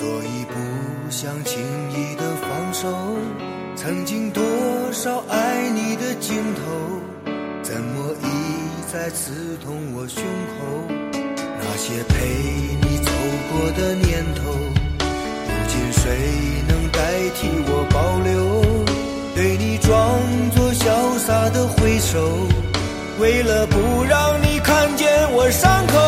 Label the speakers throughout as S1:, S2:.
S1: 所以不想轻易的放手。曾经多少爱你的镜头怎么一再刺痛我胸口？那些陪你走过的年头如今谁能代替我保留？对你装作潇洒的挥手为了不让你看见我伤口。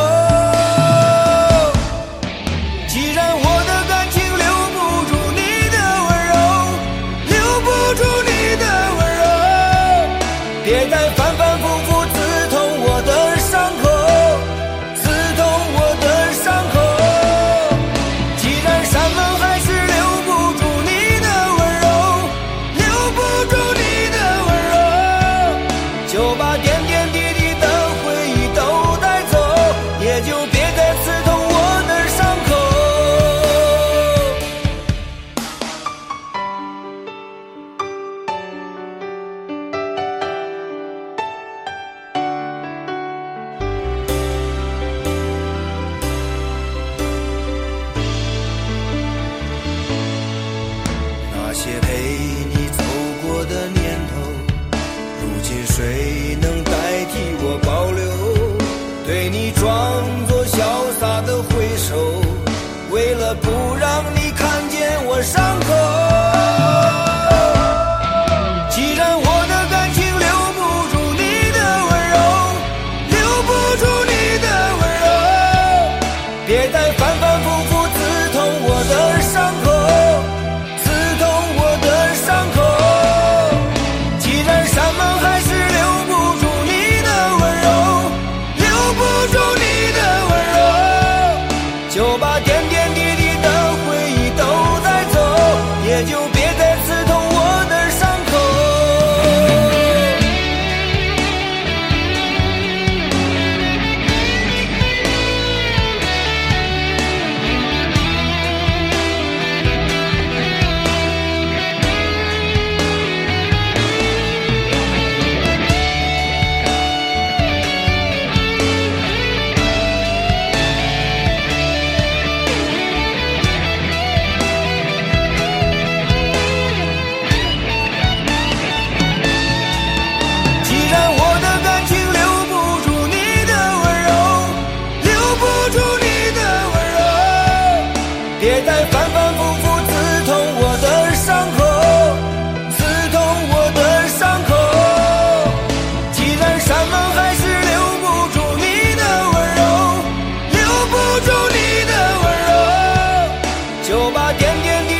S1: 那些陪你走过的年头如今谁能代替我保留对你装作潇洒的挥手为了不让你看见我伤口？既然我的感情留不住你的温柔留不住你的温柔别再反反复复别再反反复复刺痛我的伤口刺痛我的伤口既然山盟海誓留不住你的温柔留不住你的温柔就把点点滴